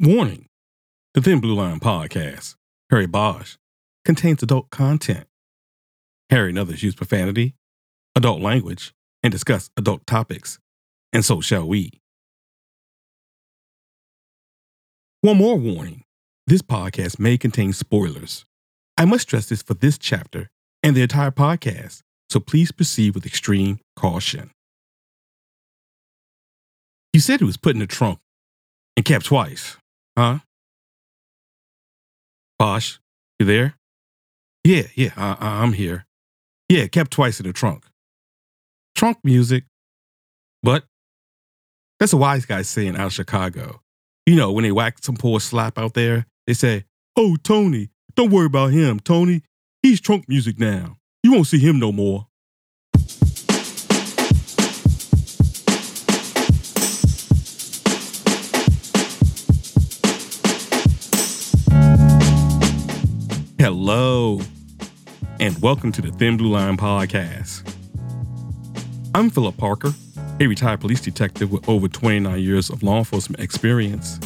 Warning The Thin Blue Line podcast, Harry Bosch, contains adult content. Harry and others use profanity, adult language, and discuss adult topics, and so shall we. One more warning this podcast may contain spoilers. I must stress this for this chapter and the entire podcast, so please proceed with extreme caution. You said it was put in the trunk and kept twice. Huh? Bosch, you there? Yeah, yeah, I, I, I'm here. Yeah, kept twice in the trunk. Trunk music. But That's a wise guy saying out of Chicago. You know, when they whack some poor slap out there, they say, Oh, Tony, don't worry about him, Tony. He's trunk music now. You won't see him no more. Hello, and welcome to the Thin Blue Line podcast. I'm Philip Parker, a retired police detective with over 29 years of law enforcement experience.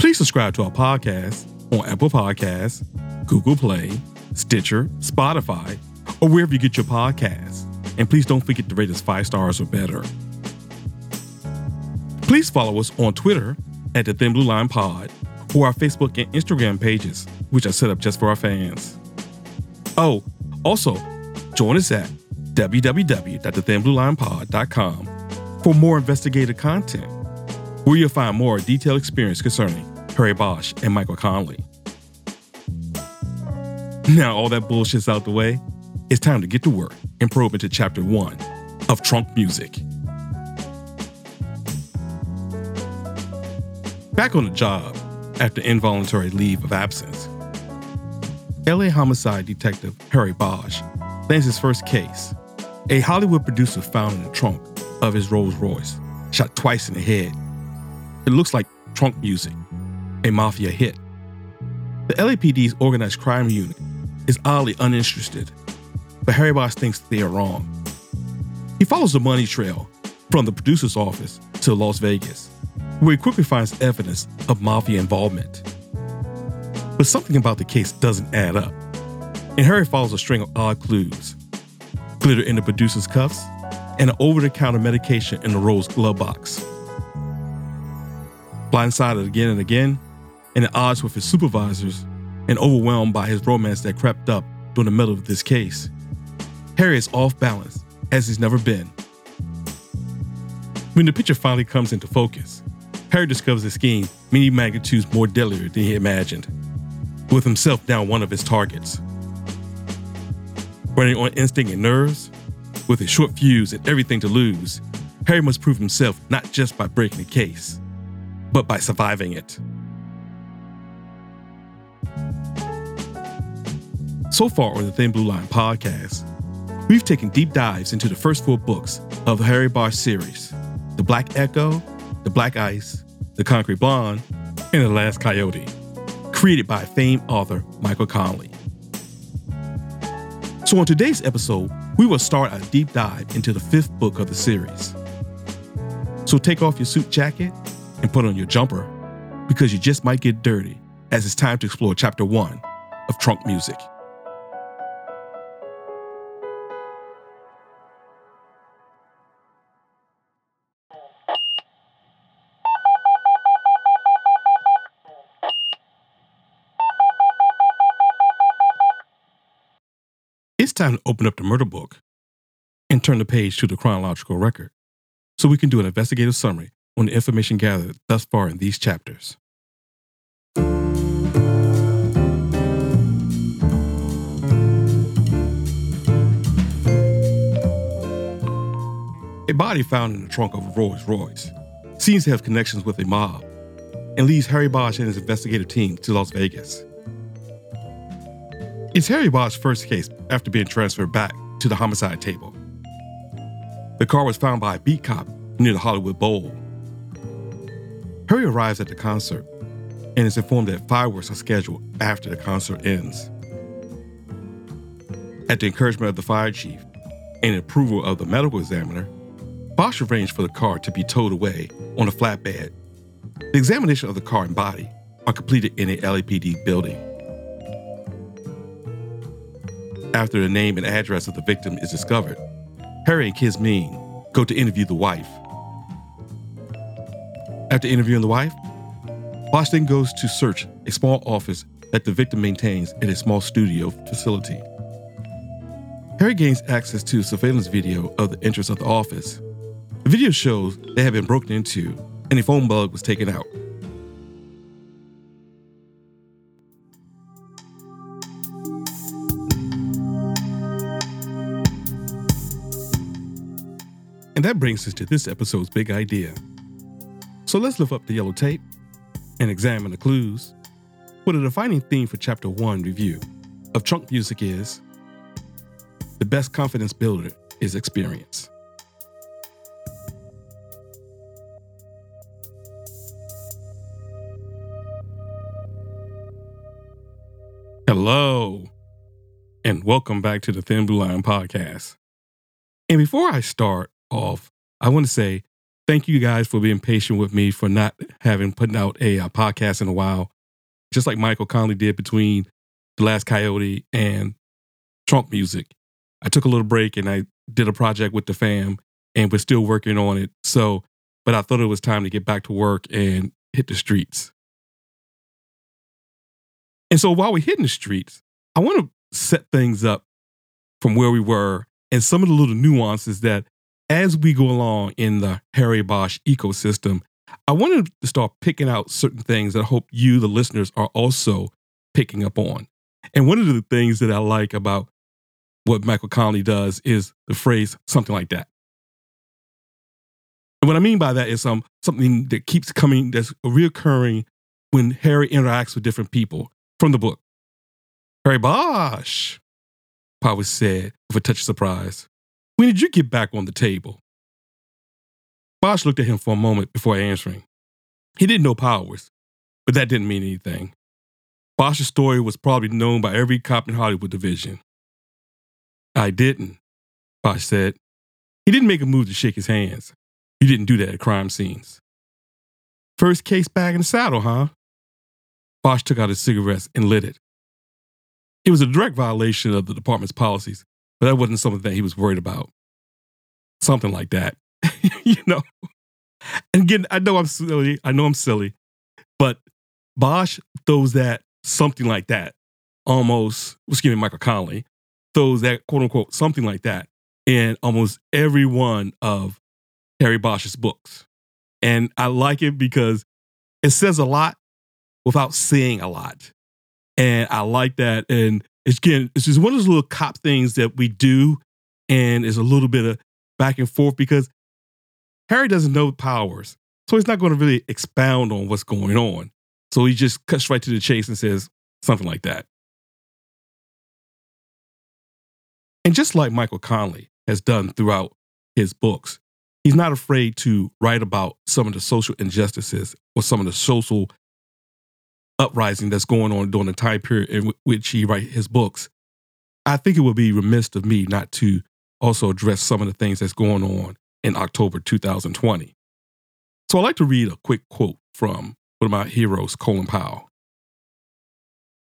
Please subscribe to our podcast on Apple Podcasts, Google Play, Stitcher, Spotify, or wherever you get your podcasts. And please don't forget to rate us five stars or better. Please follow us on Twitter at the Thin Blue Line Pod or our Facebook and Instagram pages, which are set up just for our fans. Oh, also, join us at www.thethinbluelinepod.com for more investigative content, where you'll find more detailed experience concerning Harry Bosch and Michael Connelly. Now, all that bullshit's out the way, it's time to get to work and probe into chapter one of Trunk Music. Back on the job, after involuntary leave of absence. LA homicide detective Harry Bosch lands his first case. A Hollywood producer found in the trunk of his Rolls Royce, shot twice in the head. It looks like trunk music, a mafia hit. The LAPD's organized crime unit is oddly uninterested, but Harry Bosch thinks they are wrong. He follows the money trail from the producer's office to Las Vegas where he quickly finds evidence of mafia involvement. But something about the case doesn't add up, and Harry follows a string of odd clues glitter in the producer's cuffs, and an over the counter medication in the Rolls' glove box. Blindsided again and again, and at odds with his supervisors, and overwhelmed by his romance that crept up during the middle of this case, Harry is off balance as he's never been. When the picture finally comes into focus, Harry discovers a scheme many magnitudes more deadlier than he imagined, with himself down one of his targets. Running on instinct and nerves, with a short fuse and everything to lose, Harry must prove himself not just by breaking the case, but by surviving it. So far on the Thin Blue Line podcast, we've taken deep dives into the first four books of the Harry Bosch series The Black Echo, The Black Ice, The Concrete Blonde, and The Last Coyote, created by famed author Michael Connelly. So, on today's episode, we will start a deep dive into the fifth book of the series. So, take off your suit jacket and put on your jumper because you just might get dirty as it's time to explore chapter one of Trunk Music. Time to open up the murder book and turn the page to the chronological record so we can do an investigative summary on the information gathered thus far in these chapters. A body found in the trunk of a Rolls Royce seems to have connections with a mob and leads Harry Bosch and his investigative team to Las Vegas. It's Harry Bosch's first case after being transferred back to the homicide table. The car was found by a beat cop near the Hollywood Bowl. Harry arrives at the concert and is informed that fireworks are scheduled after the concert ends. At the encouragement of the fire chief and approval of the medical examiner, Bosch arranged for the car to be towed away on a flatbed The examination of the car and body are completed in a LAPD building. After the name and address of the victim is discovered, Harry and Kizmin go to interview the wife. After interviewing the wife, Bosch then goes to search a small office that the victim maintains in a small studio facility. Harry gains access to surveillance video of the entrance of the office. The video shows they have been broken into and a phone bug was taken out. And that brings us to this episode's big idea. So let's lift up the yellow tape and examine the clues. What a defining theme for Chapter 1 review of Trunk Music is the best confidence builder is experience. Hello, and welcome back to the Thin Blue Line podcast. And before I start off, I want to say thank you guys for being patient with me for not having put out a, a podcast in a while. Just like Michael Connelly did between The Last Coyote and Trunk Music. I took a little break and I did a project with the fam and we're still working on it. So, but I thought it was time to get back to work and hit the streets. And so while we're hitting the streets, I want to set things up from where we were and some of the little nuances that as we go along in the Harry Bosch ecosystem, I wanted to start picking out certain things that I hope you, the listeners, are also picking up on. And one of the things that I like about what Michael Connelly does is the phrase something like that. And what I mean by that is um, something that keeps coming, that's reoccurring when Harry interacts with different people from the book. Harry Bosch, Powers said with a touch of surprise. When did you get back on the table? Bosch looked at him for a moment before answering. He didn't know Powers, but that didn't mean anything. Bosch's story was probably known by every cop in Hollywood division. I didn't, Bosch said. He didn't make a move to shake his hands. You didn't do that at crime scenes. First case back in the saddle, huh? Bosch took out his cigarettes and lit it. It was a direct violation of the department's policies, but that wasn't something that he was worried about. Something like that, you know. And again, I know I'm silly. I know I'm silly, but Bosch throws that something like that, almost. Excuse me, Michael Connelly throws that quote unquote something like that in almost every one of Harry Bosch's books, and I like it because it says a lot without saying a lot, and I like that. And it's again, it's just one of those little cop things that we do, and it's a little bit of back and forth because Harry doesn't know powers, so he's not going to really expound on what's going on. So he just cuts right to the chase and says something like that. And just like Michael Connelly has done throughout his books, he's not afraid to write about some of the social injustices or some of the social uprising that's going on during the time period in which he writes his books. I think it would be remiss of me not to also address some of the things that's going on in October 2020. So I'd like to read a quick quote from one of my heroes, Colin Powell.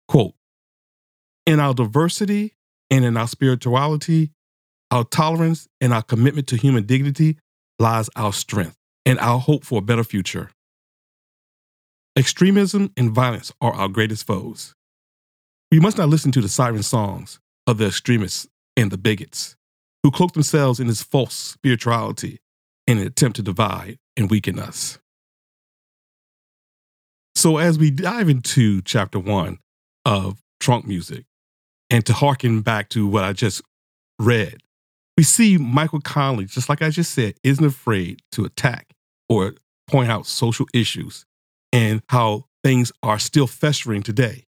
Quote, in our diversity and in our spirituality, our tolerance and our commitment to human dignity lies our strength and our hope for a better future. Extremism and violence are our greatest foes. We must not listen to the siren songs of the extremists and the bigots who cloak themselves in this false spirituality in an attempt to divide and weaken us. So, as we dive into chapter one of Trunk Music, and to harken back to what I just read, we see Michael Connelly, just like I just said, isn't afraid to attack or point out social issues and how things are still festering today.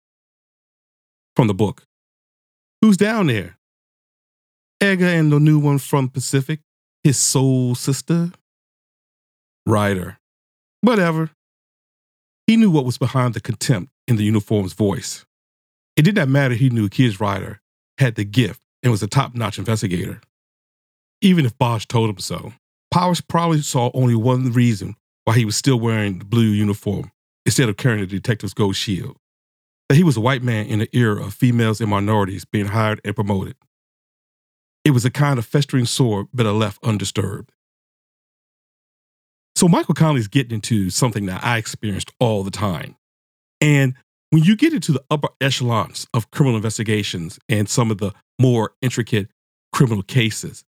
From the book. Who's down there? Edgar and the new one from Pacific, his soul sister? Rider. Whatever. He knew what was behind the contempt in the uniform's voice. It did not matter he knew Kiz Rider had the gift and was a top notch investigator. Even if Bosch told him so, Powers probably saw only one reason while he was still wearing the blue uniform instead of carrying the detective's gold shield. That he was a white man in the era of females and minorities being hired and promoted. It was a kind of festering sore better left undisturbed. So Michael Connelly's getting into something that I experienced all the time. And when you get into the upper echelons of criminal investigations and some of the more intricate criminal cases,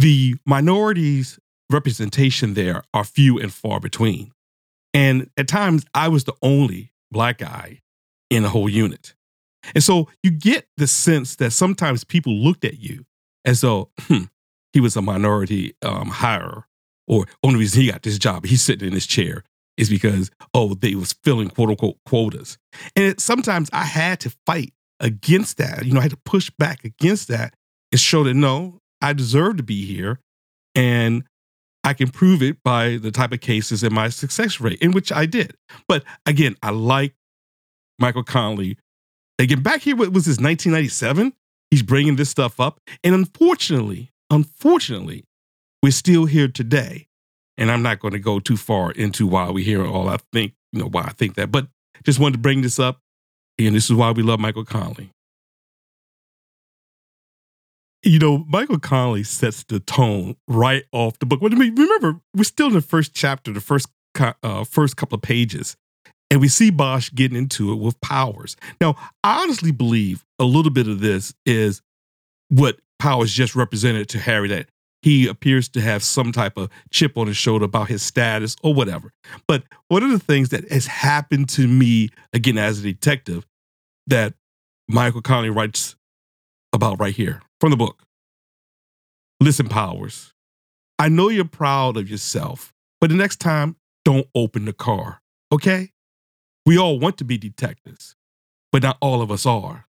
the minorities' representation there are few and far between. And at times, I was the only black guy in the whole unit. And so you get the sense that sometimes people looked at you as though hmm, he was a minority um, hirer or only reason he got this job, he's sitting in his chair is because oh they was filling quote unquote quotas, and it, sometimes I had to fight against that. You know, I had to push back against that and show that no, I deserve to be here, and I can prove it by the type of cases and my success rate, in which I did. But again, I like Michael Connelly. Again, back here, what was this 1997? He's bringing this stuff up, and unfortunately, unfortunately, we're still here today. And I'm not going to go too far into why we're hear all I think, you know, why I think that, but just wanted to bring this up. And this is why we love Michael Connelly. You know, Michael Connelly sets the tone right off the book. I mean, Remember, we're still in the first chapter, the first uh, first couple of pages, and we see Bosch getting into it with powers. Now, I honestly believe a little bit of this is what Powers just represented to Harry that he appears to have some type of chip on his shoulder about his status or whatever. But one of the things that has happened to me, again, as a detective, that Michael Connelly writes about right here from the book Listen, Powers, I know you're proud of yourself, but the next time, don't open the car, okay? We all want to be detectives, but not all of us are.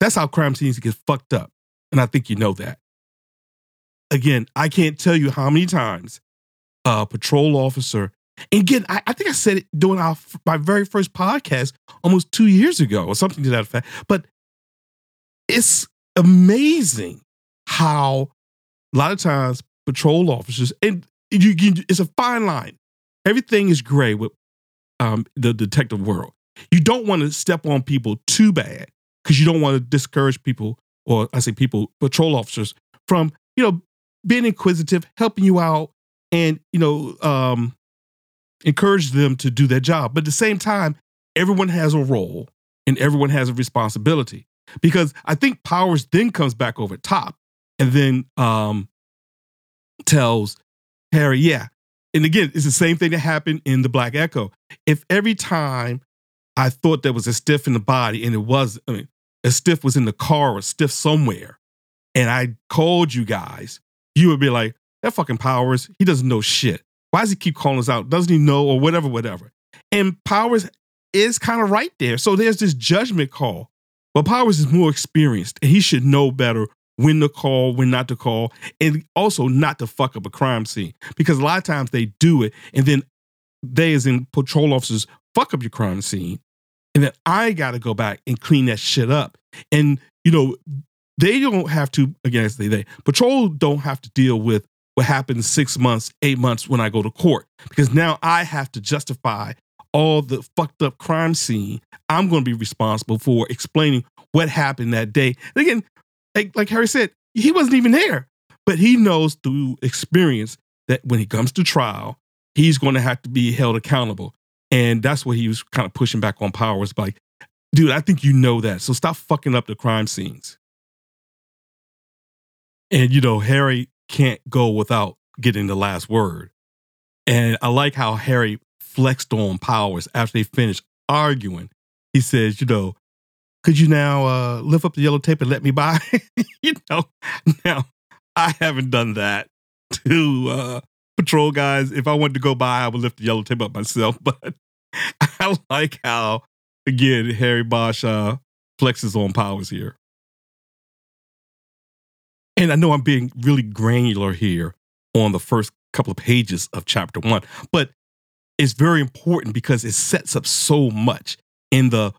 That's how crime scenes get fucked up. And I think you know that again, I can't tell you how many times a patrol officer, and again, I, I think I said it during our my very first podcast almost two years ago or something to that effect. But it's amazing how a lot of times patrol officers and you, you it's a fine line. Everything is gray with um, the detective world. You don't want to step on people too bad because you don't want to discourage people, or I say people, patrol officers, from you know being inquisitive, helping you out, and you know, um, encourage them to do their job. But at the same time, everyone has a role and everyone has a responsibility. Because I think Powers then comes back over top and then um, tells Harry, yeah. And again, it's the same thing that happened in the Black Echo. If every time I thought there was a stiff in the body and it was, I mean, a stiff was in the car or a stiff somewhere, and I called you guys, you would be like, that fucking Powers, he doesn't know shit. Why does he keep calling us out? Doesn't he know or whatever, whatever? And Powers is kind of right there. So there's this judgment call. But Powers is more experienced and he should know better when to call, when not to call, and also not to fuck up a crime scene. Because a lot of times they do it and then they, as in patrol officers, fuck up your crime scene. And then I got to go back and clean that shit up. And, you know, they don't have to again they, they patrol don't have to deal with what happens six months eight months when i go to court because now i have to justify all the fucked up crime scene i'm going to be responsible for explaining what happened that day. And again like, like harry said he wasn't even there but he knows through experience that when he comes to trial he's going to have to be held accountable. And that's what he was kind of pushing back on powers like dude i think you know that so stop fucking up the crime scenes. And, you know, Harry can't go without getting the last word. And I like how Harry flexed on Powers after they finished arguing. He says, you know, could you now uh, lift up the yellow tape and let me by? you know, now I haven't done that to uh, patrol guys. If I wanted to go by, I would lift the yellow tape up myself. But I like how, again, Harry Bosch uh, flexes on Powers here and I know I'm being really granular here on the first couple of pages of chapter one, but it's very important because it sets up so much in the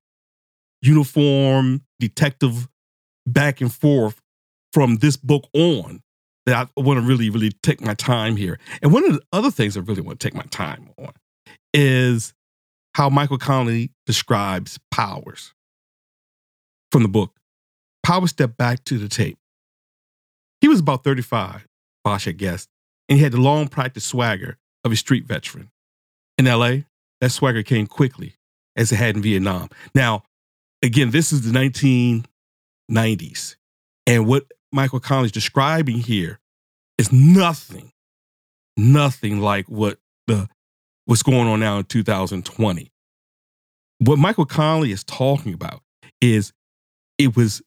uniform detective back and forth from this book on that I want to really, really take my time here. And one of the other things I really want to take my time on is how Michael Connelly describes powers from the book. Power stepped back to the tape. He was about 35, Bosch had guessed, and he had the long practice swagger of a street veteran. In LA, that swagger came quickly, as it had in Vietnam. Now, again, this is the 1990s. And what Michael Connelly's describing here is nothing, nothing like what the what's going on now in 2020. What Michael Connelly is talking about is it was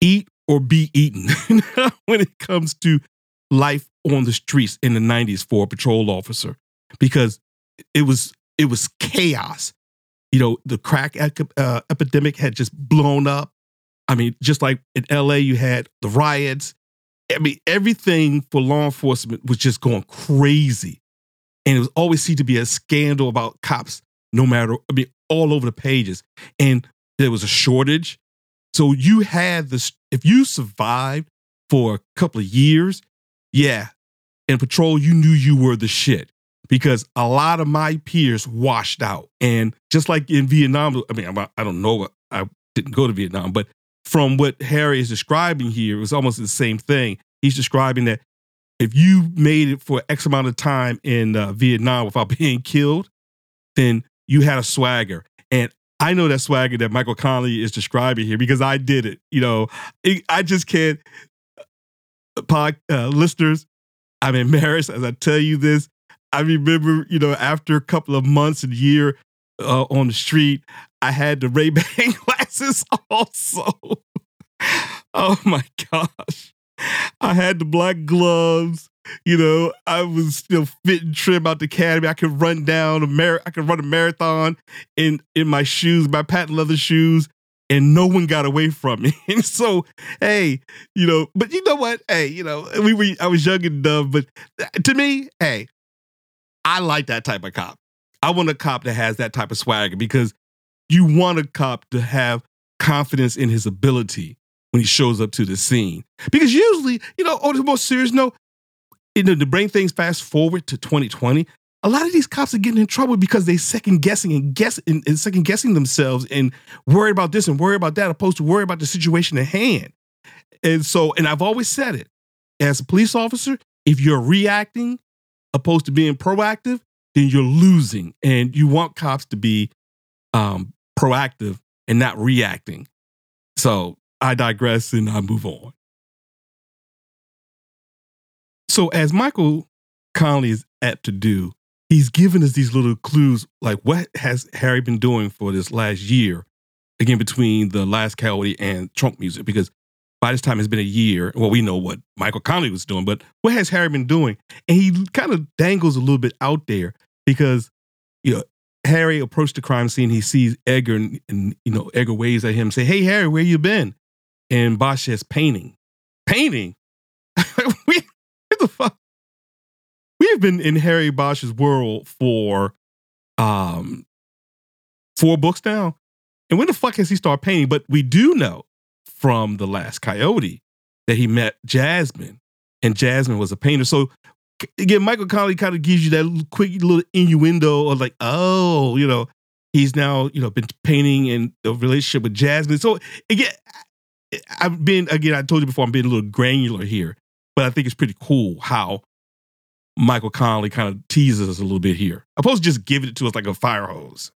eat or be eaten when it comes to life on the streets in the 90s for a patrol officer because it was it was chaos. You know, the crack uh, epidemic had just blown up. I mean, just like in LA, you had the riots. I mean, everything for law enforcement was just going crazy. And it was always seemed to be a scandal about cops, no matter, I mean, all over the pages. And there was a shortage. So you had this, if you survived for a couple of years, yeah, in patrol, you knew you were the shit because a lot of my peers washed out. And just like in Vietnam, I mean, I don't know, I didn't go to Vietnam, but from what Harry is describing here, it was almost the same thing. He's describing that if you made it for X amount of time in uh, Vietnam without being killed, then you had a swagger. And I know that swagger that Michael Connelly is describing here because I did it. You know, I just can't. Uh, pod, uh, listeners, I'm embarrassed as I tell you this. I remember, you know, after a couple of months and year uh, on the street, I had the Ray Ban glasses also. oh my gosh. I had the black gloves. You know, I was still fit and trim out the academy. I could run down a mar- I could run a marathon in in my shoes, my patent leather shoes, and no one got away from me. And so, hey, you know, but you know what? Hey, you know, we were I was young and dumb, but to me, hey, I like that type of cop. I want a cop that has that type of swagger because you want a cop to have confidence in his ability when he shows up to the scene. Because usually, you know, on the most serious note, you know, to bring things fast forward to 2020, a lot of these cops are getting in trouble because they second guessing and guess and, and second guessing themselves and worry about this and worry about that, opposed to worry about the situation at hand. And so, and I've always said it as a police officer, if you're reacting opposed to being proactive, then you're losing. And you want cops to be um, proactive and not reacting. So I digress and I move on. So, as Michael Connelly is apt to do, he's given us these little clues like what has Harry been doing for this last year, again, between the last Coyote and Trunk music, because by this time it's been a year. Well, we know what Michael Connelly was doing, but what has Harry been doing? And he kind of dangles a little bit out there because, you know, Harry approached the crime scene. He sees Edgar, and, and you know, Edgar waves at him, say, "Hey, Harry, where you been?" And Bosch says, "Painting, painting." we, what the fuck? We have been in Harry Bosch's world for um four books now, and when the fuck has he started painting? But we do know from the Last Coyote that he met Jasmine, and Jasmine was a painter. So again, Michael Connelly kind of gives you that quick little innuendo of like, oh, you know, he's now you know been painting in a relationship with Jasmine. So again, I've been again. I told you before, I'm being a little granular here, but I think it's pretty cool how Michael Connelly kind of teases us a little bit here, opposed to just giving it to us like a fire hose.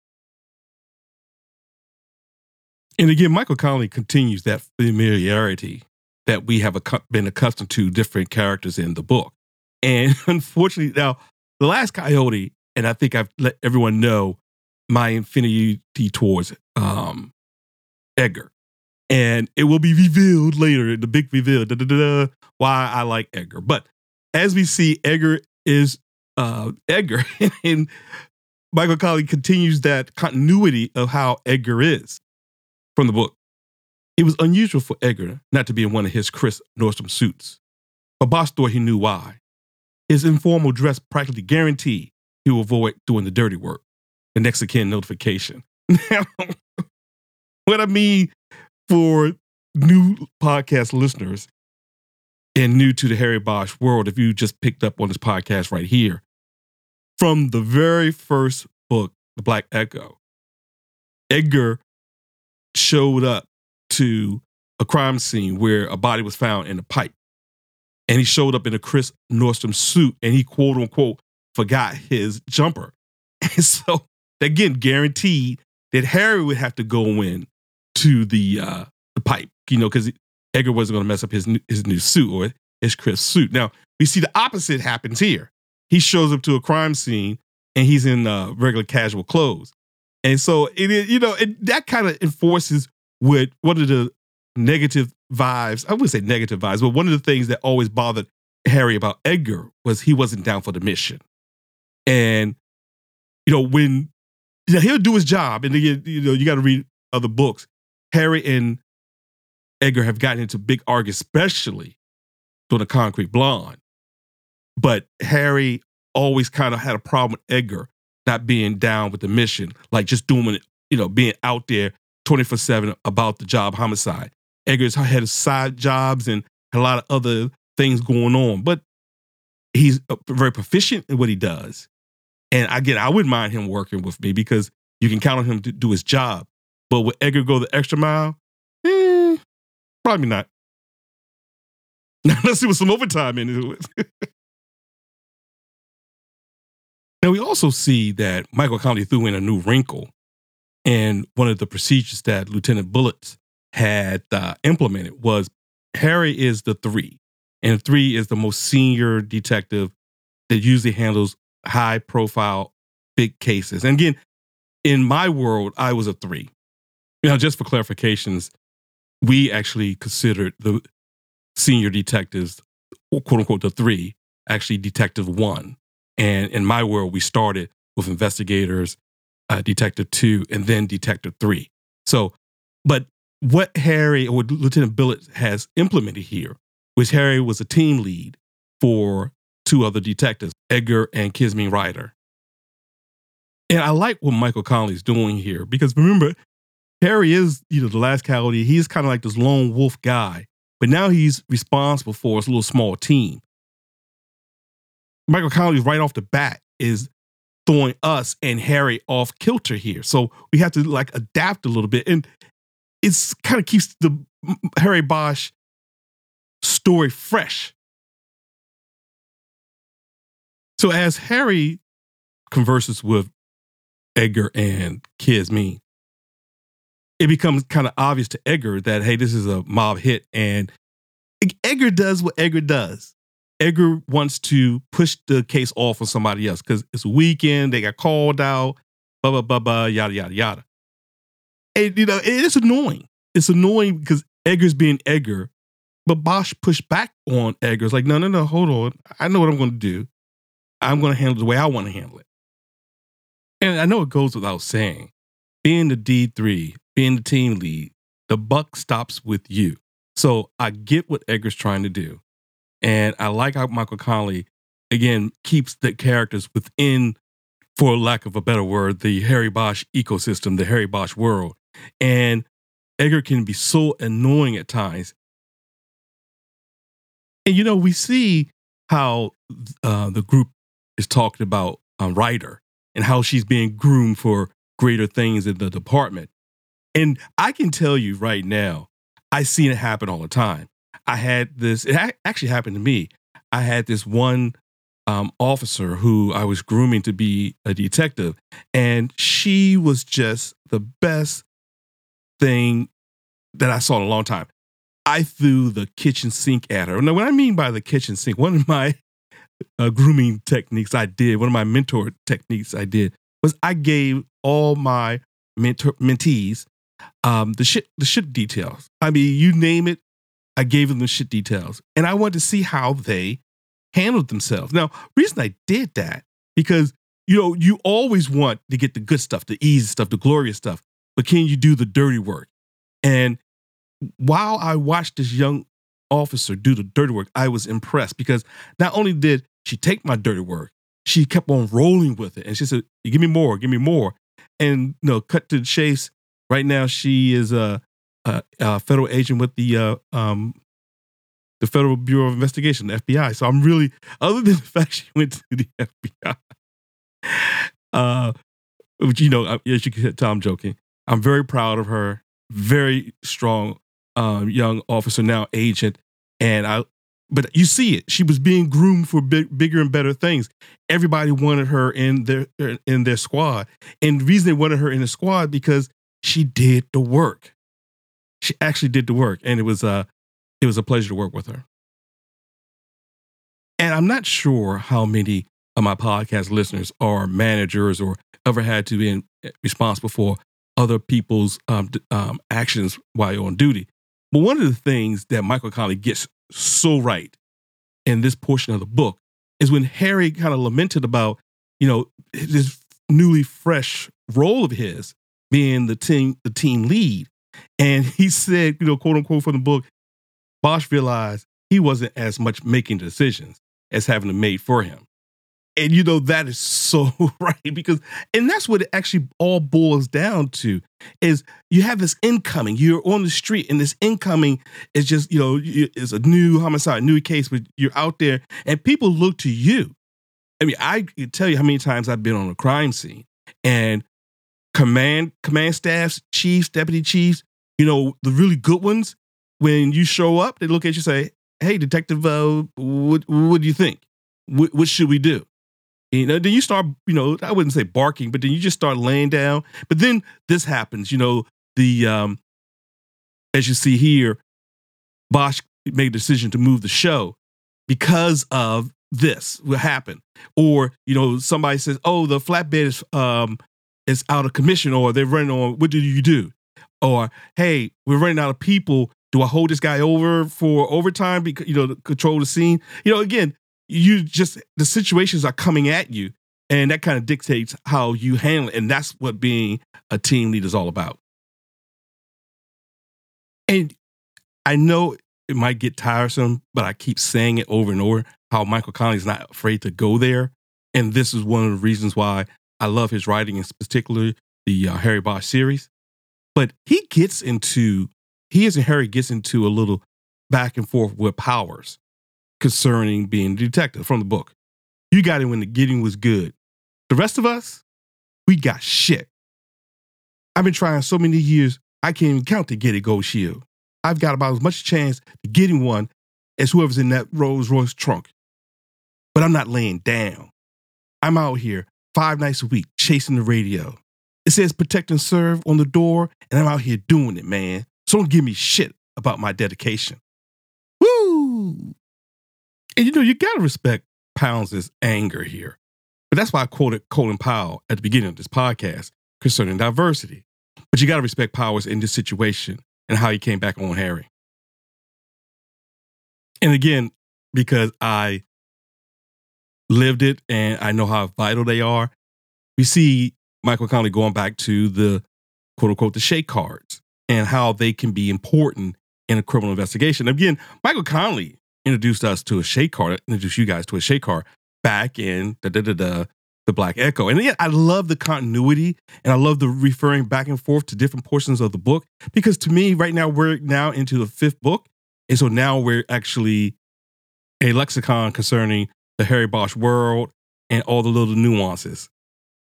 And again, Michael Connelly continues that familiarity that we have been accustomed to different characters in the book. And unfortunately, now the last Coyote, and I think I've let everyone know my infinity towards um, Edgar, and it will be revealed later. The big reveal, da, da, da, why I like Edgar. But as we see, Edgar is uh, Edgar, and Michael Connelly continues that continuity of how Edgar is from the book. It was unusual for Edgar not to be in one of his crisp Nordstrom suits, but Bosch thought he knew why. His informal dress practically guaranteed he would avoid doing the dirty work, the next of notification. Now, what I mean for new podcast listeners and new to the Harry Bosch world, if you just picked up on this podcast right here, from the very first book, The Black Echo, Edgar showed up to a crime scene where a body was found in a pipe. And he showed up in a Chris Nordstrom suit and he quote unquote forgot his jumper. And so again, guaranteed that Harry would have to go in to the uh the pipe, you know, because Edgar wasn't going to mess up his new, his new suit or his Chris suit. Now we see the opposite happens here. He shows up to a crime scene and he's in uh, regular casual clothes, and so it is, you know, it, that kind of enforces what one of the negative vibes. I wouldn't say negative vibes, but one of the things that always bothered Harry about Edgar was he wasn't down for the mission, and you know when you know, he'll do his job, and again, you know you got to read other books. Harry and Edgar have gotten into big arguments, especially during the Concrete Blonde. But Harry always kind of had a problem with Edgar not being down with the mission, like just doing it, you know, being out there 24 7 about the job homicide. Edgar's had side jobs and a lot of other things going on, but he's uh, very proficient in what he does. And again, I wouldn't mind him working with me because you can count on him to do his job. But would Edgar go the extra mile? Eh, probably not. Now let's see what some overtime in it. now we also see that Michael Connelly threw in a new wrinkle and one of the procedures that Lieutenant Billets had uh, implemented was Harry is the three, and three is the most senior detective that usually handles high profile big cases. And again, in my world, I was a three. Now, just for clarifications, we actually considered the senior detectives, quote unquote, the three, actually detective one. And in my world, we started with investigators, uh, detective two, and then detective three. So, but what Harry or Lieutenant Billet has implemented here was Harry was a team lead for two other detectives, Edgar and Kizmin Rider. And I like what Michael Connelly's doing here because remember, Harry is, you know, the last casualty. He's kind of like this lone wolf guy, but now he's responsible for his little small team. Michael Connelly, right off the bat, is throwing us and Harry off kilter here. So we have to like adapt a little bit. And it's kind of keeps the Harry Bosch story fresh. So as Harry converses with Edgar and Kizmin, it becomes kind of obvious to Edgar that, hey, this is a mob hit. And Edgar does what Edgar does. Edgar wants to push the case off on somebody else because it's a weekend, they got called out, blah, blah, blah, blah, yada, yada, yada. And, you know, it's annoying. It's annoying because Edgar's being Edgar, but Bosch pushed back on Edgar. It's like, no, no, no, hold on. I know what I'm going to do. I'm going to handle it the way I want to handle it. And I know it goes without saying, being the D3, being the team lead, the buck stops with you. So I get what Edgar's trying to do. And I like how Michael Connelly, again, keeps the characters within, for lack of a better word, the Harry Bosch ecosystem, the Harry Bosch world. And Edgar can be so annoying at times. And you know, we see how uh, the group is talking about um, Rider and how she's being groomed for greater things in the department. And I can tell you right now, I've seen it happen all the time. I had this, it actually happened to me. I had this one um, officer who I was grooming to be a detective, and she was just the best thing that I saw in a long time. I threw the kitchen sink at her. Now, what I mean by the kitchen sink, one of my uh, grooming techniques I did, one of my mentor techniques I did, was I gave all my mentor, mentees um, the shit the shit details. I mean, you name it, I gave them the shit details, and I wanted to see how they handled themselves. Now, reason I did that because you know you always want to get the good stuff, the easy stuff, the glorious stuff, but can you do the dirty work? And while I watched this young officer do the dirty work, I was impressed because not only did she take my dirty work, she kept on rolling with it, and she said, "Give me more, give me more." And you know, cut to the chase. Right now, she is a, a, a federal agent with the uh, um, the Federal Bureau of Investigation, the FBI. So I'm really, other than the fact she went to the FBI, uh, which, you know, as you can tell, I'm joking. I'm very proud of her. Very strong um, young officer, now agent. And I, but you see it. She was being groomed for big, bigger and better things. Everybody wanted her in their in their squad, and the reason they wanted her in the squad because she did the work. She actually did the work, and it was uh it was a pleasure to work with her. And I'm not sure how many of my podcast listeners are managers or ever had to be eh, responsible for other people's um, um, actions while you're on duty. But one of the things that Michael Connelly gets so right in this portion of the book is when Harry kind of lamented about, you know, this newly fresh role of his being the team the team lead. And he said, you know, quote unquote from the book, Bosch realized he wasn't as much making decisions as having them made for him. And you know, that is so right because, and that's what it actually all boils down to is you have this incoming, you're on the street and this incoming is just, you know, is a new homicide, a new case, but you're out there and people look to you. I mean, I tell you how many times I've been on a crime scene and command, command staffs, chiefs, deputy chiefs, you know, the really good ones, when you show up, they look at you and say, Hey, detective, uh, what, what do you think? What, what should we do? You know, then you start, you know, I wouldn't say barking, but then you just start laying down. But then this happens, you know, the um as you see here, Bosch made a decision to move the show because of this will happen. Or, you know, somebody says, Oh, the flatbed is um is out of commission, or they're running on what do you do? Or, hey, we're running out of people. Do I hold this guy over for overtime because you know to control the scene? You know, again, you just the situations are coming at you and that kind of dictates how you handle it and that's what being a team leader is all about and i know it might get tiresome but i keep saying it over and over how michael connelly is not afraid to go there and this is one of the reasons why i love his writing in particular the uh, harry bosch series but he gets into he and harry gets into a little back and forth with powers concerning being a detective from the book. You got it when the getting was good. The rest of us, we got shit. I've been trying so many years, I can't even count to get a gold shield. I've got about as much chance to getting one as whoever's in that Rolls Royce trunk. But I'm not laying down. I'm out here five nights a week chasing the radio. It says protect and serve on the door, and I'm out here doing it, man. So don't give me shit about my dedication. Woo! And you know, you got to respect Powers' anger here. But that's why I quoted Colin Powell at the beginning of this podcast concerning diversity. But you got to respect Powers in this situation and how he came back on Harry. And again, because I lived it and I know how vital they are, we see Michael Connelly going back to the quote unquote the shake cards and how they can be important in a criminal investigation. Again, Michael Connelly introduced us to a shake card, introduced you guys to a shake card back in da, da, da, da, the Black Echo. And again, I love the continuity and I love the referring back and forth to different portions of the book because to me, right now, we're now into the fifth book. And so now we're actually a lexicon concerning the Harry Bosch world and all the little nuances.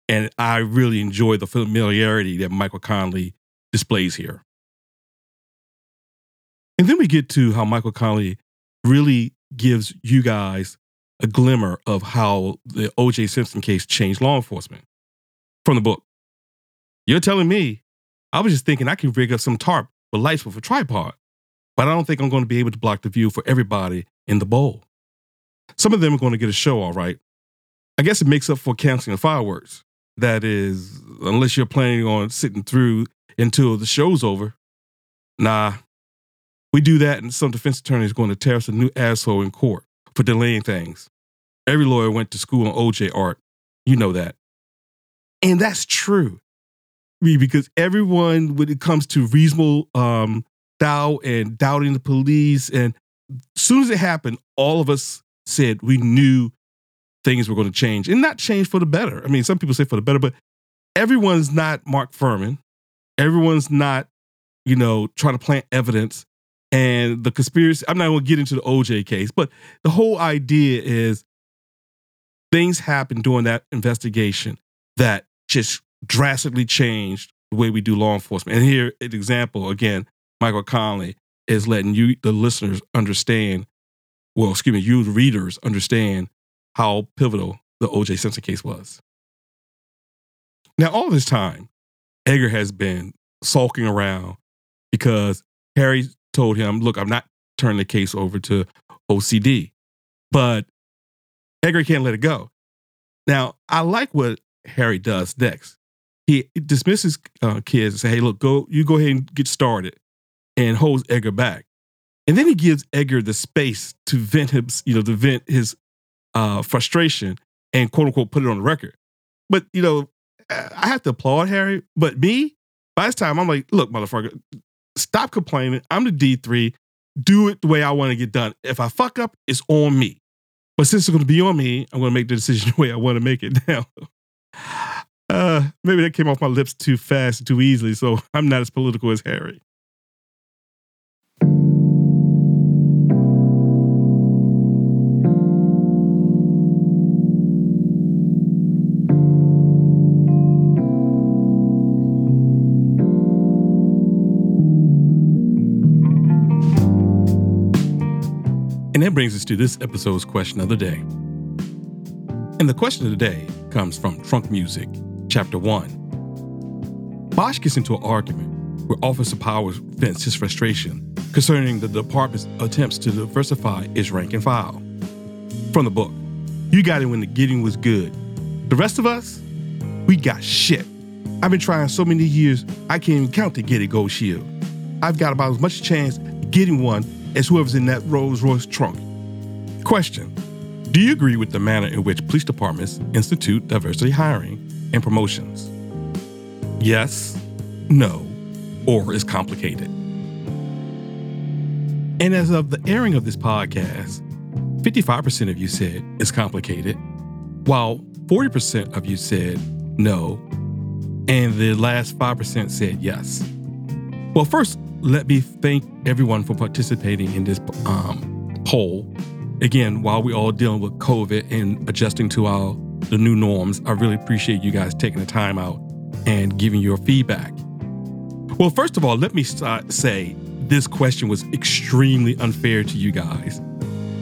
And I really enjoy the familiarity that Michael Connelly displays here. And then we get to how Michael Connelly really gives you guys a glimmer of how the OJ Simpson case changed law enforcement from the book. You're telling me, I was just thinking I can rig up some tarp with lights with a tripod, but I don't think I'm going to be able to block the view for everybody in the bowl. Some of them are going to get a show, all right. I guess it makes up for canceling the fireworks. That is, unless you're planning on sitting through until the show's over. Nah, we do that, and some defense attorney is going to tear us a new asshole in court for delaying things. Every lawyer went to school on OJ art. You know that. And that's true. Because everyone, when it comes to reasonable um, doubt and doubting the police, and as soon as it happened, all of us said we knew things were going to change and not change for the better. I mean, some people say for the better, but everyone's not Mark Fuhrman. Everyone's not, you know, trying to plant evidence and the conspiracy. I'm not going to get into the OJ case, but the whole idea is things happened during that investigation that just drastically changed the way we do law enforcement. And here, an example again, Michael Connelly is letting you, the listeners, understand. Well, excuse me, you, readers, understand how pivotal the O.J. Simpson case was. Now, all this time, Edgar has been sulking around because Harry told him, "Look, I'm not turning the case over to OCD," but Edgar can't let it go. Now, I like what Harry does next. He dismisses uh, Kiz and say, "Hey, look, go you go ahead and get started," and holds Edgar back. And then he gives Edgar the space to vent his, you know, to vent his uh, frustration and quote unquote put it on the record. But you know, I have to applaud Harry. But me, by this time, I'm like, look, motherfucker, stop complaining. I'm the D3. Do it the way I want to get done. If I fuck up, it's on me. But since it's going to be on me, I'm going to make the decision the way I want to make it now. Uh, maybe that came off my lips too fast, too easily. So I'm not as political as Harry. And that brings us to this episode's question of the day. And the question of the day comes from Trunk Music, Chapter 1. Bosch gets into an argument where Officer Powers vents his frustration concerning the department's attempts to diversify its rank and file. From the book, you got it when the getting was good. The rest of us, we got shit. I've been trying so many years, I can't even count to get a gold shield. I've got about as much chance getting one as whoever's in that Rolls Royce trunk. Question Do you agree with the manner in which police departments institute diversity hiring and promotions? Yes, no, or is complicated? And as of the airing of this podcast, 55% of you said it's complicated, while 40% of you said no, and the last 5% said yes. Well, first, let me thank everyone for participating in this um, poll. Again, while we're all dealing with COVID and adjusting to our the new norms, I really appreciate you guys taking the time out and giving your feedback. Well, first of all, let me start, say this question was extremely unfair to you guys.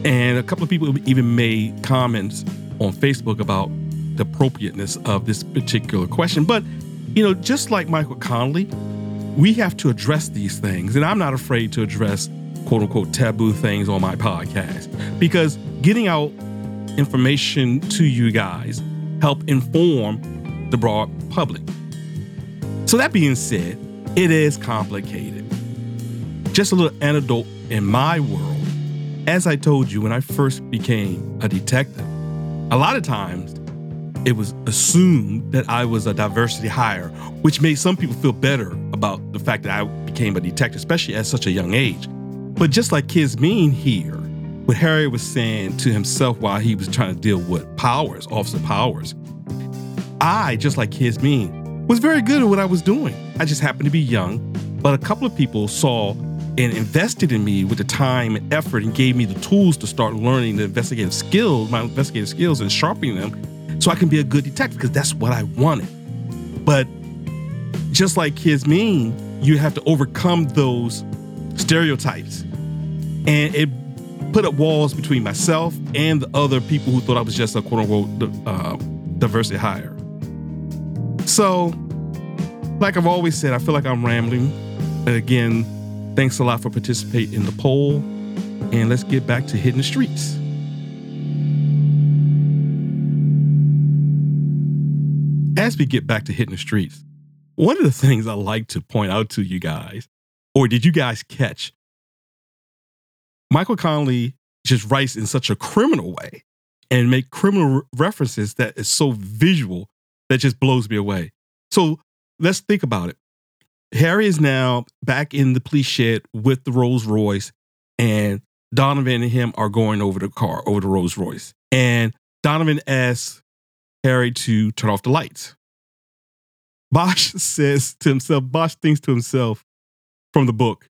And a couple of people even made comments on Facebook about the appropriateness of this particular question. But, you know, just like Michael Connelly, we have to address these things. And I'm not afraid to address quote unquote taboo things on my podcast because getting out information to you guys help inform the broad public. So that being said, it is complicated. Just a little anecdote in my world. As I told you when I first became a detective, a lot of times it was assumed that I was a diversity hire, which made some people feel better about the fact that I became a detective, especially at such a young age. But just like Kizmin here, what Harry was saying to himself while he was trying to deal with Powers, Officer Powers, I, just like Kizmin, was very good at what I was doing. I just happened to be young, but a couple of people saw and invested in me with the time and effort and gave me the tools to start learning the investigative skills, my investigative skills, and sharpening them so I can be a good detective because that's what I wanted. But just like Kizmin, you have to overcome those stereotypes. And it put up walls between myself and the other people who thought I was just a quote unquote uh, diversity hire. So, like I've always said, I feel like I'm rambling. And again, thanks a lot for participating in the poll. And let's get back to hitting the streets. as we get back to hitting the streets, one of the things I like to point out to you guys, or did you guys catch? Michael Connelly just writes in such a criminal way and make criminal references that is so visual that just blows me away. So let's think about it. Harry is now back in the police shed with the Rolls Royce, and Donovan and him are going over the car, over the Rolls Royce. And Donovan asks Harry to turn off the lights. Bosch says to himself, Bosch thinks to himself from the book,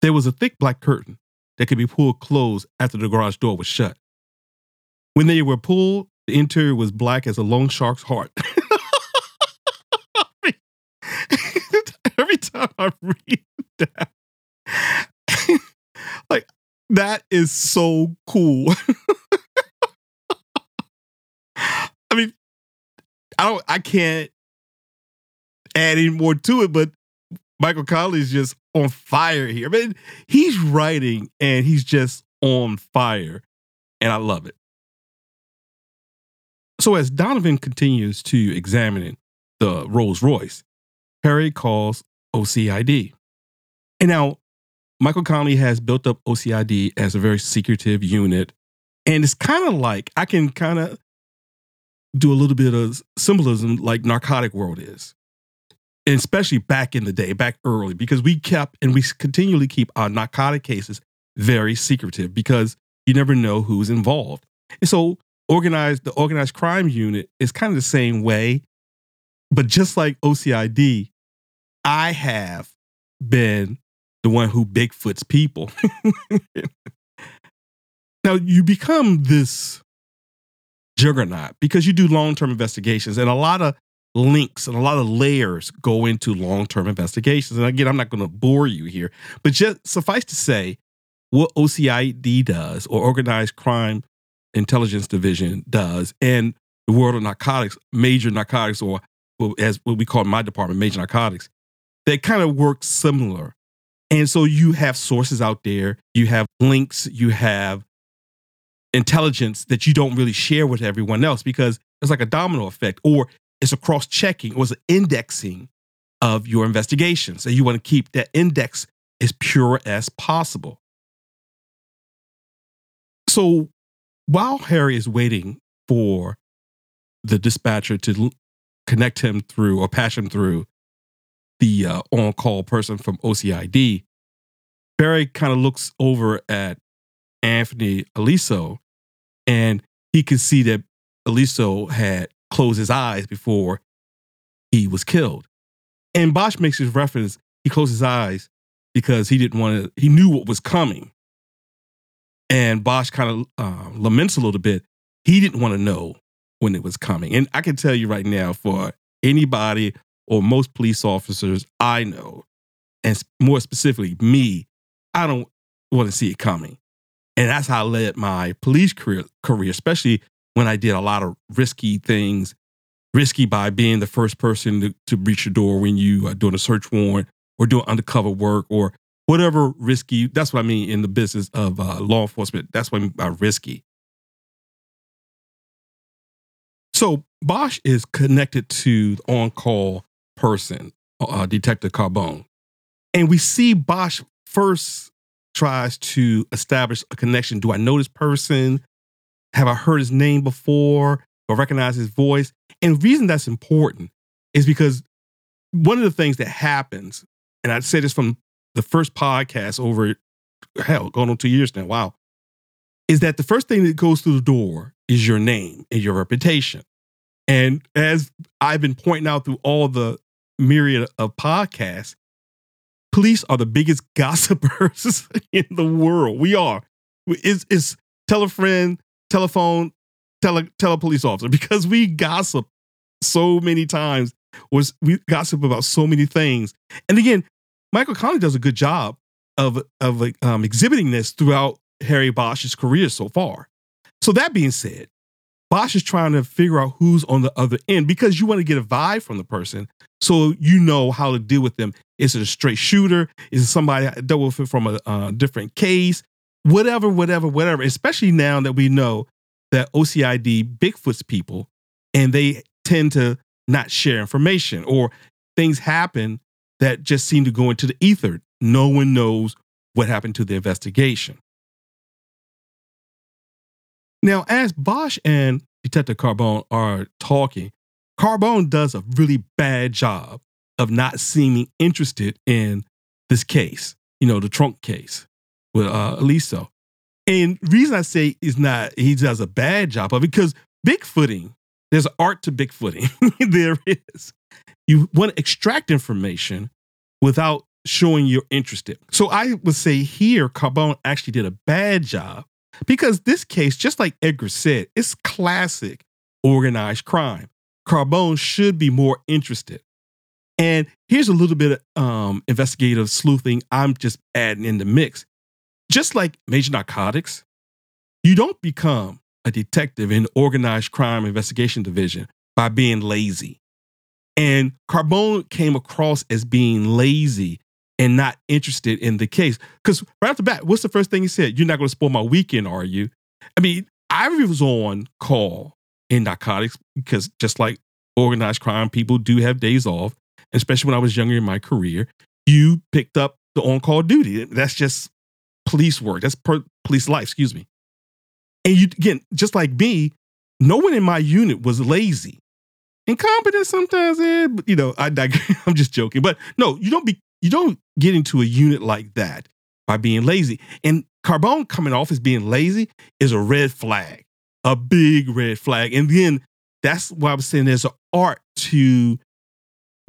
There was a thick black curtain that could be pulled closed after the garage door was shut. When they were pulled, the interior was black as a long shark's heart. Every time I read that, like that is so cool. I mean, I don't, I can't add any more to it, but Michael Connelly is just on fire here. I mean, he's writing and he's just on fire, and I love it. So as Donovan continues to examine the Rolls Royce, Harry calls OCID. And now Michael Connelly has built up OCID as a very secretive unit. And it's kind of like I can kind of do a little bit of symbolism like narcotic world is. And especially back in the day, back early, because we kept and we continually keep our narcotic cases very secretive because you never know who's involved. And so organized the organized crime unit is kind of the same way. But just like OCID, I have been the one who Bigfoots people. now you become this juggernaut because you do long-term investigations and a lot of links and a lot of layers go into long-term investigations. And again, I'm not going to bore you here, but just suffice to say what OCID does or organized crime intelligence division does and the world of narcotics, major narcotics, or as what we call in my department, major narcotics, they kind of work similar. And so you have sources out there, you have links, you have intelligence that you don't really share with everyone else because it's like a domino effect, or it's a cross checking, it was an indexing of your investigation. So you want to keep that index as pure as possible. So while Harry is waiting for the dispatcher to connect him through or patch him through the uh, on call person from OCID, Barry kind of looks over at Anthony Aliso and he can see that Aliso had closed his eyes before he was killed. And Bosch makes his reference, he closed his eyes because he didn't want to, he knew what was coming. And Bosch kind of uh, laments a little bit. He didn't want to know when it was coming. And I can tell you right now, for anybody or most police officers I know, and more specifically me, I don't want to see it coming. And that's how I led my police career, career, especially when I did a lot of risky things, risky by being the first person to, to breach your door when you are doing a search warrant or doing undercover work or whatever risky. That's what I mean in the business of uh, law enforcement. That's what I mean by risky. So Bosch is connected to the on-call person, uh, Detective Carbone, and we see Bosch first tries to establish a connection. Do I know this person? Have I heard his name before or recognize his voice? And the reason that's important is because one of the things that happens, and I'd say this from the first podcast over hell, going on two years now. Wow. Is that the first thing that goes through the door is your name and your reputation. And as I've been pointing out through all the myriad of podcasts, police are the biggest gossipers in the world. We are. It's, it's tell a friend, telephone, tell a police officer because we gossip so many times. Was we gossip about so many things. And again, Michael Connelly does a good job of of um, exhibiting this throughout Harry Bosch's career so far. So that being said, Bosch is trying to figure out who's on the other end because you want to get a vibe from the person so you know how to deal with them. Is it a straight shooter? Is it somebody it from a uh, different case? Whatever, whatever, whatever. Especially now that we know that OCID Bigfoots people and they tend to not share information or things happen that just seem to go into the ether. No one knows what happened to the investigation. Now, as Bosch and Detective Carbone are talking, Carbone does a really bad job of not seeming interested in this case, you know, the trunk case with uh, Aliso. And reason I say is not he does a bad job of it because Bigfooting, there's art to Bigfooting. there is. You want to extract information without showing you're interested. So I would say here, Carbone actually did a bad job because this case, just like Edgar said, it's classic organized crime. Carbone should be more interested. And here's a little bit of um, investigative sleuthing I'm just adding in the mix. Just like major narcotics, you don't become a detective in organized crime investigation division by being lazy. And Carbone came across as being lazy and not interested in the case. Because right off the bat, what's the first thing he said? You're not going to spoil my weekend, are you? I mean, I was on call in narcotics because just like organized crime, people do have days off, especially when I was younger in my career. You picked up the on call duty. That's just police work. That's per, police life, excuse me. And you, again, just like me, no one in my unit was lazy. Incompetent sometimes, eh, but, you know, I, I, I'm just joking. But no, you don't be you don't get into a unit like that by being lazy. And Carbone coming off as being lazy is a red flag, a big red flag. And then that's why I was saying there's an art to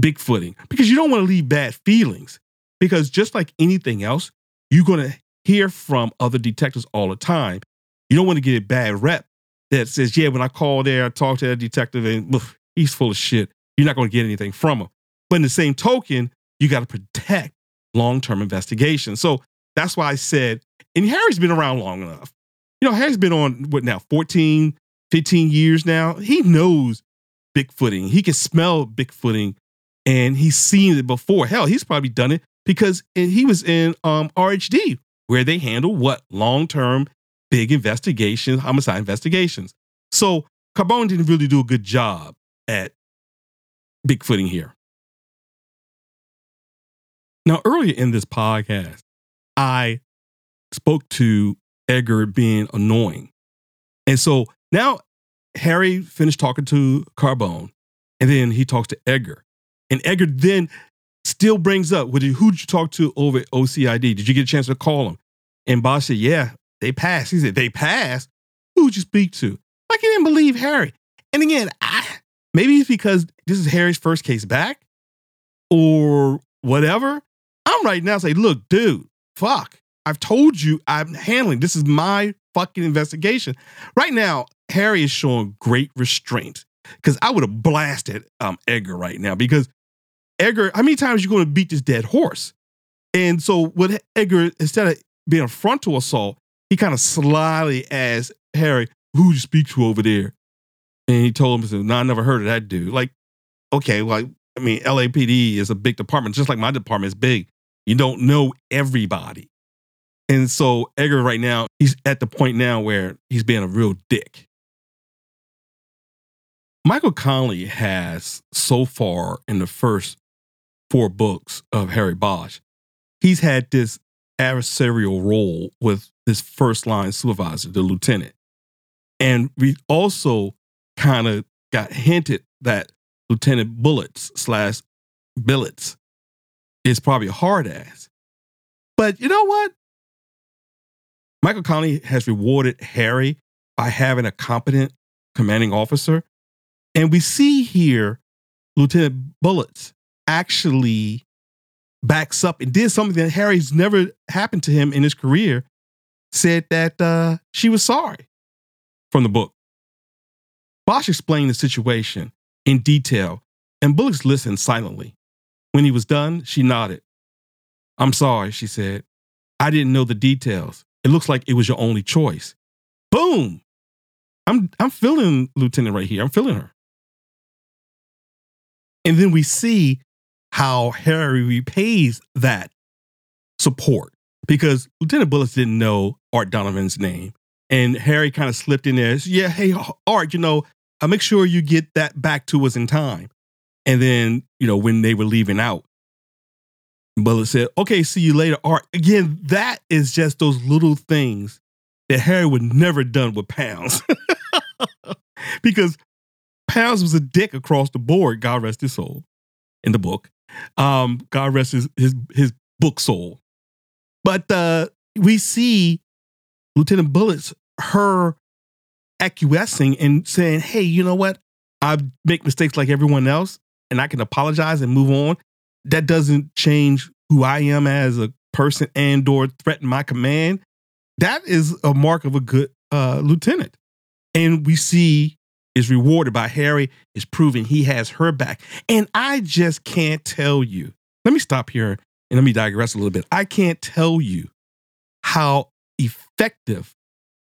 Bigfooting because you don't want to leave bad feelings. Because just like anything else, you're going to hear from other detectives all the time. You don't want to get a bad rep that says, yeah, when I call there, I talk to that detective and oof, he's full of shit. You're not going to get anything from him. But in the same token, you got to protect long term investigations. So that's why I said, and Harry's been around long enough. You know, Harry's been on what now, 14, 15 years now. He knows Bigfooting. He can smell Bigfooting and he's seen it before. Hell, he's probably done it because he was in um, RHD where they handle what? Long term big investigations, homicide investigations. So Carbone didn't really do a good job at Bigfooting here. Now, earlier in this podcast, I spoke to Edgar being annoying. And so now Harry finished talking to Carbone, and then he talks to Edgar. And Edgar then still brings up, who did you talk to over at OCID? Did you get a chance to call him? And Bosch said, Yeah, they passed. He said, They passed? Who'd you speak to? Like he didn't believe Harry. And again, I, maybe it's because this is Harry's first case back or whatever. I'm right now saying, look, dude, fuck. I've told you I'm handling. This is my fucking investigation. Right now, Harry is showing great restraint because I would have blasted um, Edgar right now because Edgar, how many times are you going to beat this dead horse? And so what Edgar, instead of being a frontal assault, he kind of slyly asked Harry, who you speak to over there? And he told him, no, I never heard of that dude. Like, okay, like, I mean, LAPD is a big department, just like my department is big. You don't know everybody. And so Edgar right now, he's at the point now where he's being a real dick. Michael Connelly has so far in the first four books of Harry Bosch, he's had this adversarial role with this first line supervisor, the lieutenant. And we also kind of got hinted that Lieutenant Bullets slash Billets is probably a hard ass. But you know what? Michael Connelly has rewarded Harry by having a competent commanding officer. And we see here Lieutenant Bullets actually backs up and did something that Harry's never happened to him in his career, said that uh, she was sorry from the book. Bosch explained the situation in detail, and Bullets listened silently. When he was done, she nodded. I'm sorry, she said. I didn't know the details. It looks like it was your only choice. Boom! I'm I'm feeling Lieutenant right here. I'm feeling her. And then we see how Harry repays that support because Lieutenant Bullets didn't know Art Donovan's name. And Harry kind of slipped in there. Yeah, hey, Art, you know, I'll make sure you get that back to us in time. And then, you know, when they were leaving out, Bullet said, okay, see you later, Art. Again, that is just those little things that Harry would never done with Pounds. because Pounds was a dick across the board, God rest his soul, in the book. Um, God rest his, his, his book soul. But uh, we see Lieutenant Bullets, her acquiescing and saying, hey, you know what? I make mistakes like everyone else and I can apologize and move on, that doesn't change who I am as a person and or threaten my command, that is a mark of a good uh, lieutenant. And we see is rewarded by Harry is proving he has her back. And I just can't tell you. Let me stop here and let me digress a little bit. I can't tell you how effective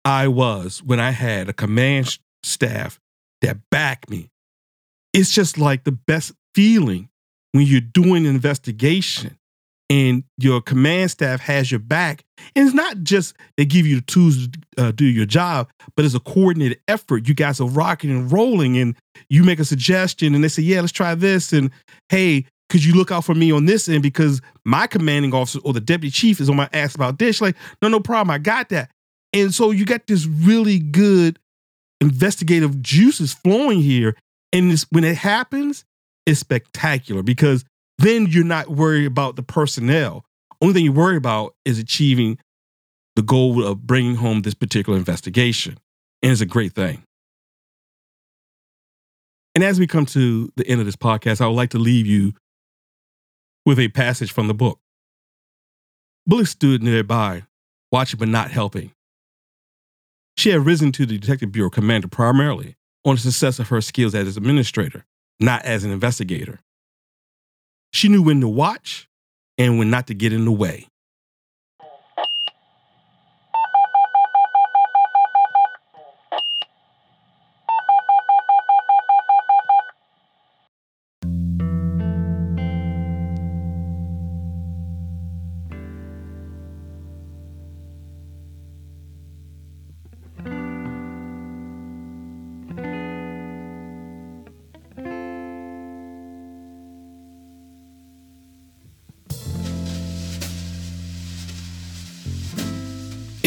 I was when I had a command staff that backed me. It's just like the best feeling when you're doing an investigation and your command staff has your back. And it's not just they give you the tools to uh, do your job, but it's a coordinated effort. You guys are rocking and rolling, and you make a suggestion, and they say, "Yeah, let's try this." And hey, could you look out for me on this end because my commanding officer or the deputy chief is on my ass about this? Like, no, no problem, I got that. And so you got this really good investigative juices flowing here, and this, when it happens, it's spectacular because then you're not worried about the personnel. Only thing you worry about is achieving the goal of bringing home this particular investigation. And it's a great thing. And as we come to the end of this podcast, I would like to leave you with a passage from the book. Bullock stood nearby, watching but not helping. She had risen to the Detective Bureau commander primarily on the success of her skills as an administrator, not as an investigator. She knew when to watch and when not to get in the way.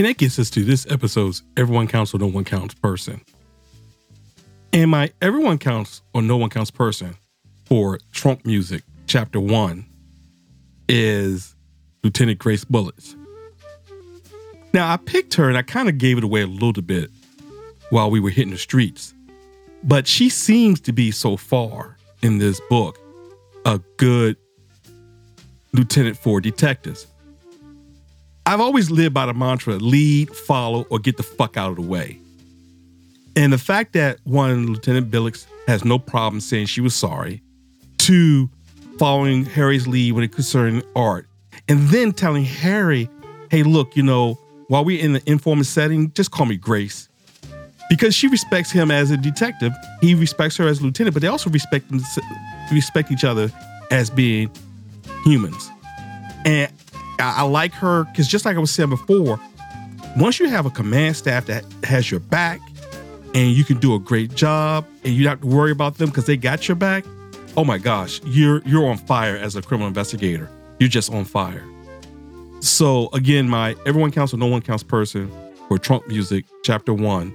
And that gets us to this episode's Everyone Counts or No One Counts person. And my Everyone Counts or No One Counts person for Trunk Music, Chapter 1, is Lieutenant Grace Bullets. Now, I picked her and I kind of gave it away a little bit while we were hitting the streets. But she seems to be so far in this book a good lieutenant for detectives. I've always lived by the mantra lead, follow, or get the fuck out of the way. And the fact that one, Lieutenant Billets has no problem saying she was sorry, two, following Harry's lead when it concerned art, and then telling Harry, hey, look, you know, while we're in the informal setting, just call me Grace. Because she respects him as a detective, he respects her as a lieutenant, but they also respect respect each other as being humans. And I, I like her because just like I was saying before, once you have a command staff that has your back and you can do a great job and you don't have to worry about them because they got your back, oh my gosh, you're you're on fire as a criminal investigator. You're just on fire. So again, my everyone counts or no one counts person for Trunk Music, chapter one,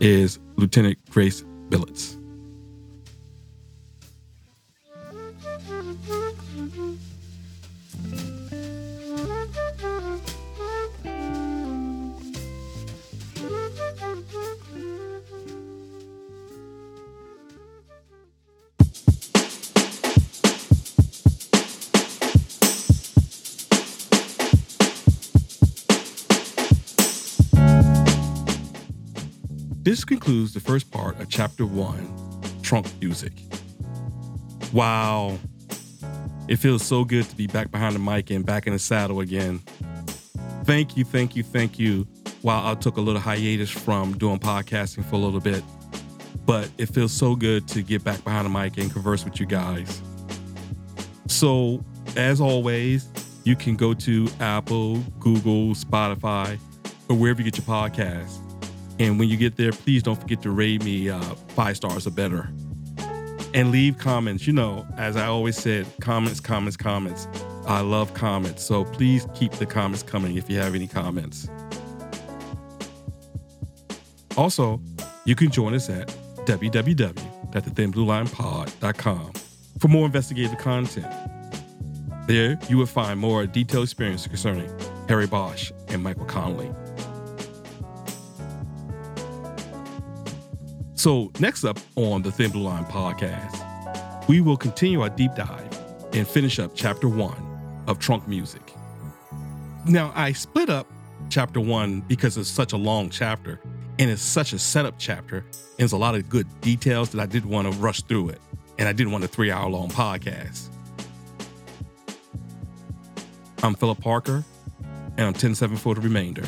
is Lieutenant Grace Billets. This concludes the first part of chapter one Trunk Music. Wow. It feels so good to be back behind the mic and back in the saddle again. Thank you, thank you, thank you. While I took a little hiatus from doing podcasting for a little bit, but it feels so good to get back behind the mic and converse with you guys. So, as always, you can go to Apple, Google, Spotify, or wherever you get your podcasts and when you get there, please don't forget to rate me uh, five stars or better. And leave comments. You know, as I always said, comments, comments, comments. I love comments. So please keep the comments coming if you have any comments. Also, you can join us at www.thethinbluelinepod.com for more investigative content. There, you will find more detailed experience concerning Harry Bosch and Michael Connelly. So, next up on the Thin Blue Line podcast, we will continue our deep dive and finish up chapter one of trunk music. Now, I split up chapter one because it's such a long chapter and it's such a setup chapter. And there's a lot of good details that I didn't want to rush through it. And I didn't want a three hour long podcast. I'm Philip Parker, and I'm 10 7 for the remainder.